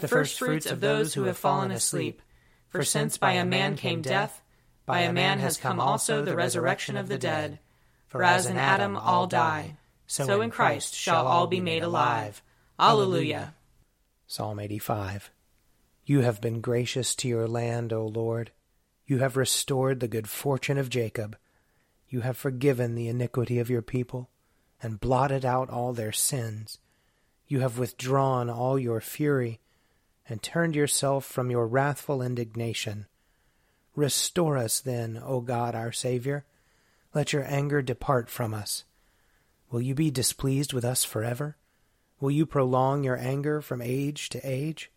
the firstfruits of those who have fallen asleep. For since by a man came death, by a man has come also the resurrection of the dead. For as in Adam all die, so in Christ shall all be made alive. Alleluia. Psalm 85. You have been gracious to your land, O Lord. You have restored the good fortune of Jacob. You have forgiven the iniquity of your people, and blotted out all their sins. You have withdrawn all your fury, and turned yourself from your wrathful indignation. Restore us then, O God our Saviour. Let your anger depart from us. Will you be displeased with us forever? Will you prolong your anger from age to age?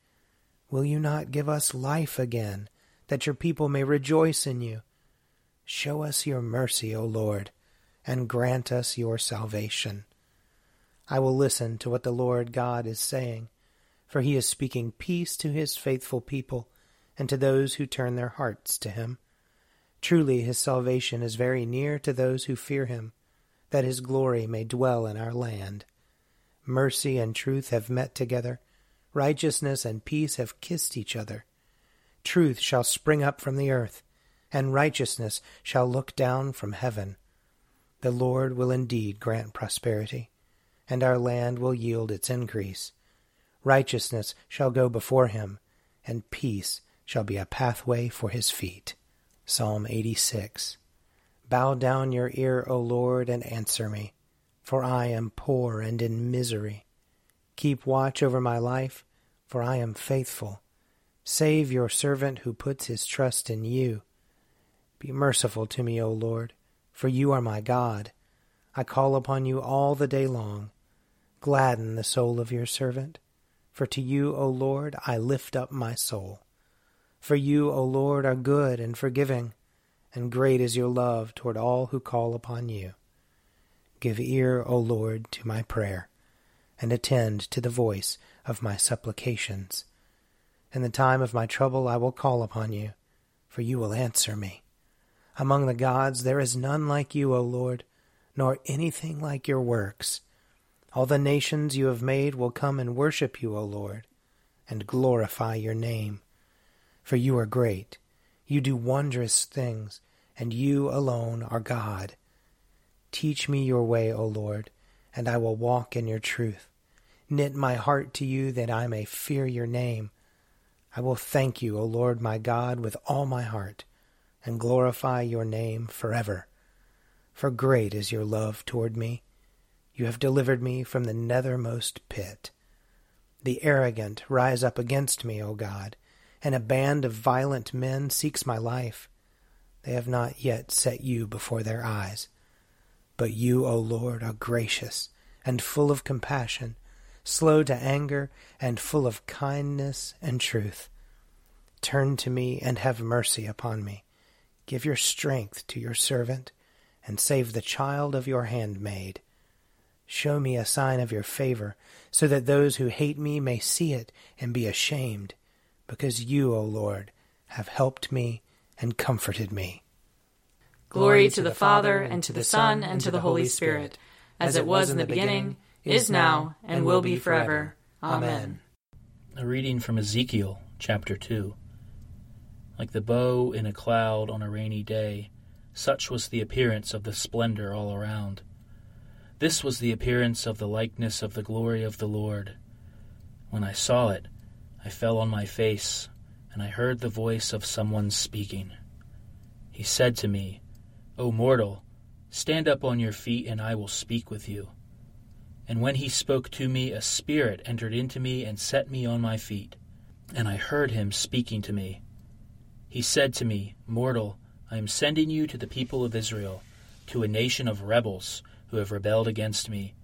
Will you not give us life again, that your people may rejoice in you? Show us your mercy, O Lord, and grant us your salvation. I will listen to what the Lord God is saying, for he is speaking peace to his faithful people and to those who turn their hearts to him. Truly his salvation is very near to those who fear him, that his glory may dwell in our land. Mercy and truth have met together, righteousness and peace have kissed each other. Truth shall spring up from the earth, and righteousness shall look down from heaven. The Lord will indeed grant prosperity, and our land will yield its increase. Righteousness shall go before him, and peace shall be a pathway for his feet. Psalm 86 Bow down your ear, O Lord, and answer me, for I am poor and in misery. Keep watch over my life, for I am faithful. Save your servant who puts his trust in you. Be merciful to me, O Lord, for you are my God. I call upon you all the day long. Gladden the soul of your servant, for to you, O Lord, I lift up my soul. For you, O Lord, are good and forgiving, and great is your love toward all who call upon you. Give ear, O Lord, to my prayer, and attend to the voice of my supplications. In the time of my trouble I will call upon you, for you will answer me. Among the gods there is none like you, O Lord, nor anything like your works. All the nations you have made will come and worship you, O Lord, and glorify your name for you are great. You do wondrous things, and you alone are God. Teach me your way, O Lord, and I will walk in your truth. Knit my heart to you that I may fear your name. I will thank you, O Lord my God, with all my heart, and glorify your name forever. For great is your love toward me. You have delivered me from the nethermost pit. The arrogant rise up against me, O God and a band of violent men seeks my life. They have not yet set you before their eyes. But you, O Lord, are gracious and full of compassion, slow to anger, and full of kindness and truth. Turn to me and have mercy upon me. Give your strength to your servant, and save the child of your handmaid. Show me a sign of your favor, so that those who hate me may see it and be ashamed because you, O Lord, have helped me and comforted me. Glory to the Father, and to the Son, and to the Holy Spirit, as it was in the beginning, is now, and will be forever. Amen. A reading from Ezekiel chapter 2. Like the bow in a cloud on a rainy day, such was the appearance of the splendor all around. This was the appearance of the likeness of the glory of the Lord. When I saw it, I fell on my face, and I heard the voice of someone speaking. He said to me, O mortal, stand up on your feet, and I will speak with you. And when he spoke to me, a spirit entered into me and set me on my feet. And I heard him speaking to me. He said to me, Mortal, I am sending you to the people of Israel, to a nation of rebels who have rebelled against me.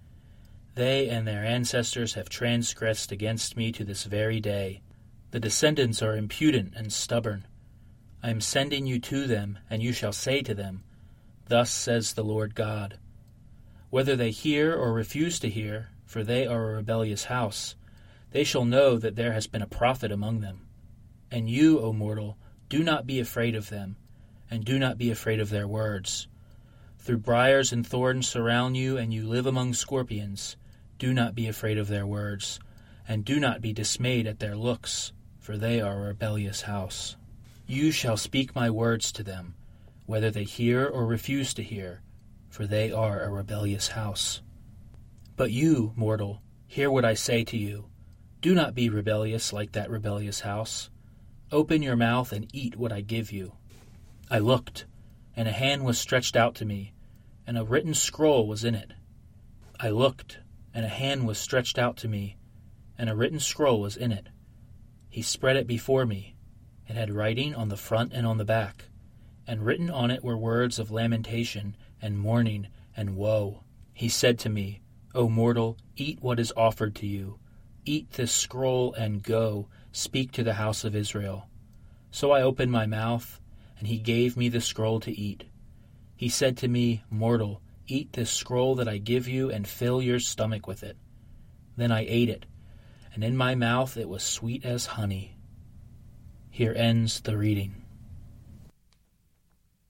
They and their ancestors have transgressed against me to this very day. The descendants are impudent and stubborn. I am sending you to them, and you shall say to them, Thus says the Lord God. Whether they hear or refuse to hear, for they are a rebellious house, they shall know that there has been a prophet among them. And you, O mortal, do not be afraid of them, and do not be afraid of their words. Through briars and thorns surround you, and you live among scorpions. Do not be afraid of their words, and do not be dismayed at their looks, for they are a rebellious house. You shall speak my words to them, whether they hear or refuse to hear for they are a rebellious house. But you, mortal, hear what I say to you. Do not be rebellious like that rebellious house. Open your mouth and eat what I give you. I looked, and a hand was stretched out to me, and a written scroll was in it. I looked, and a hand was stretched out to me, and a written scroll was in it. He spread it before me. It had writing on the front and on the back, and written on it were words of lamentation and mourning and woe. He said to me, O mortal, eat what is offered to you. Eat this scroll and go, speak to the house of Israel. So I opened my mouth, and he gave me the scroll to eat. He said to me, Mortal, eat this scroll that I give you, and fill your stomach with it. Then I ate it, and in my mouth it was sweet as honey. Here ends the reading.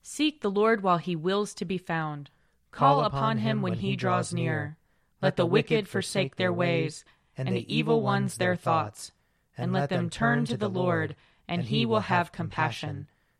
Seek the Lord while he wills to be found. Call upon him when he draws near. Let the wicked forsake their ways, and the evil ones their thoughts. And let them turn to the Lord, and he will have compassion.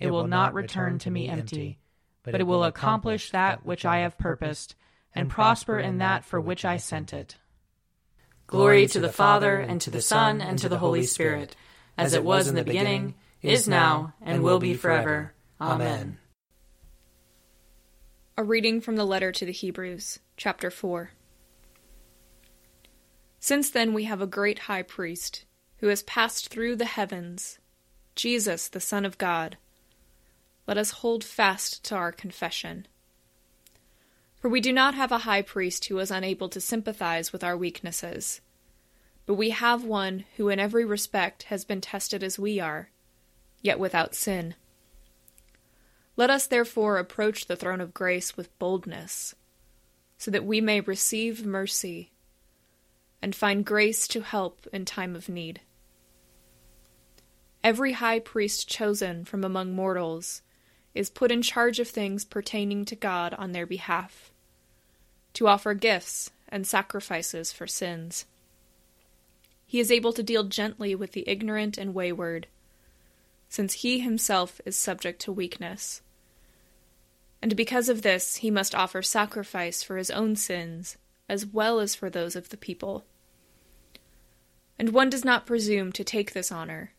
It will not return to me empty, but it will accomplish that which I have purposed, and prosper in that for which I sent it. Glory to the Father, and to the Son, and to the Holy Spirit, as it was in the beginning, is now, and will be forever. Amen. A reading from the letter to the Hebrews, chapter 4. Since then we have a great high priest, who has passed through the heavens, Jesus, the Son of God. Let us hold fast to our confession. For we do not have a high priest who is unable to sympathize with our weaknesses, but we have one who in every respect has been tested as we are, yet without sin. Let us therefore approach the throne of grace with boldness, so that we may receive mercy and find grace to help in time of need. Every high priest chosen from among mortals is put in charge of things pertaining to God on their behalf, to offer gifts and sacrifices for sins. He is able to deal gently with the ignorant and wayward, since he himself is subject to weakness and because of this he must offer sacrifice for his own sins, as well as for those of the people. And one does not presume to take this honor,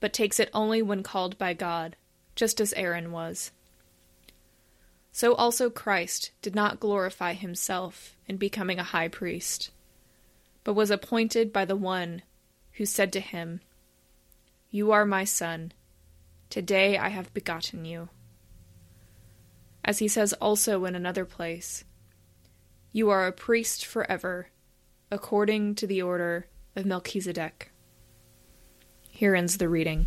but takes it only when called by God, just as Aaron was. So also Christ did not glorify himself in becoming a high priest, but was appointed by the one who said to him, You are my son, today I have begotten you as he says also in another place You are a priest forever, according to the order of Melchizedek. Here ends the reading.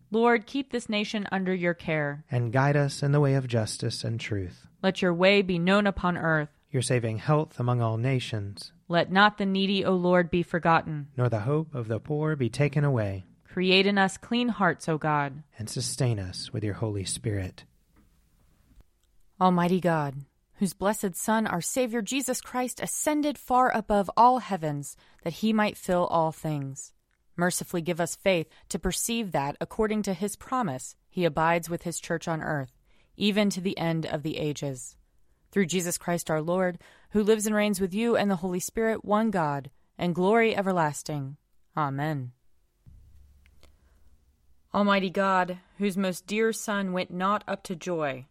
Lord, keep this nation under your care. And guide us in the way of justice and truth. Let your way be known upon earth. Your saving health among all nations. Let not the needy, O Lord, be forgotten. Nor the hope of the poor be taken away. Create in us clean hearts, O God. And sustain us with your Holy Spirit. Almighty God, whose blessed Son, our Savior Jesus Christ, ascended far above all heavens, that he might fill all things. Mercifully give us faith to perceive that, according to his promise, he abides with his church on earth, even to the end of the ages. Through Jesus Christ our Lord, who lives and reigns with you and the Holy Spirit, one God, and glory everlasting. Amen. Almighty God, whose most dear Son went not up to joy,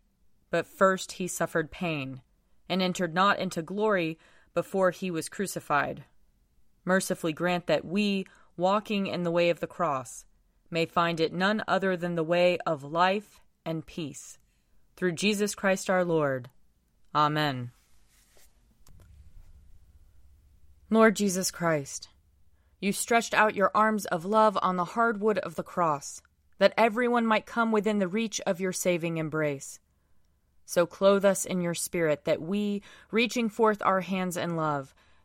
but first he suffered pain, and entered not into glory before he was crucified. Mercifully grant that we, walking in the way of the cross, may find it none other than the way of life and peace. Through Jesus Christ our Lord. Amen. Lord Jesus Christ, you stretched out your arms of love on the hard wood of the cross, that everyone might come within the reach of your saving embrace. So clothe us in your spirit, that we, reaching forth our hands in love,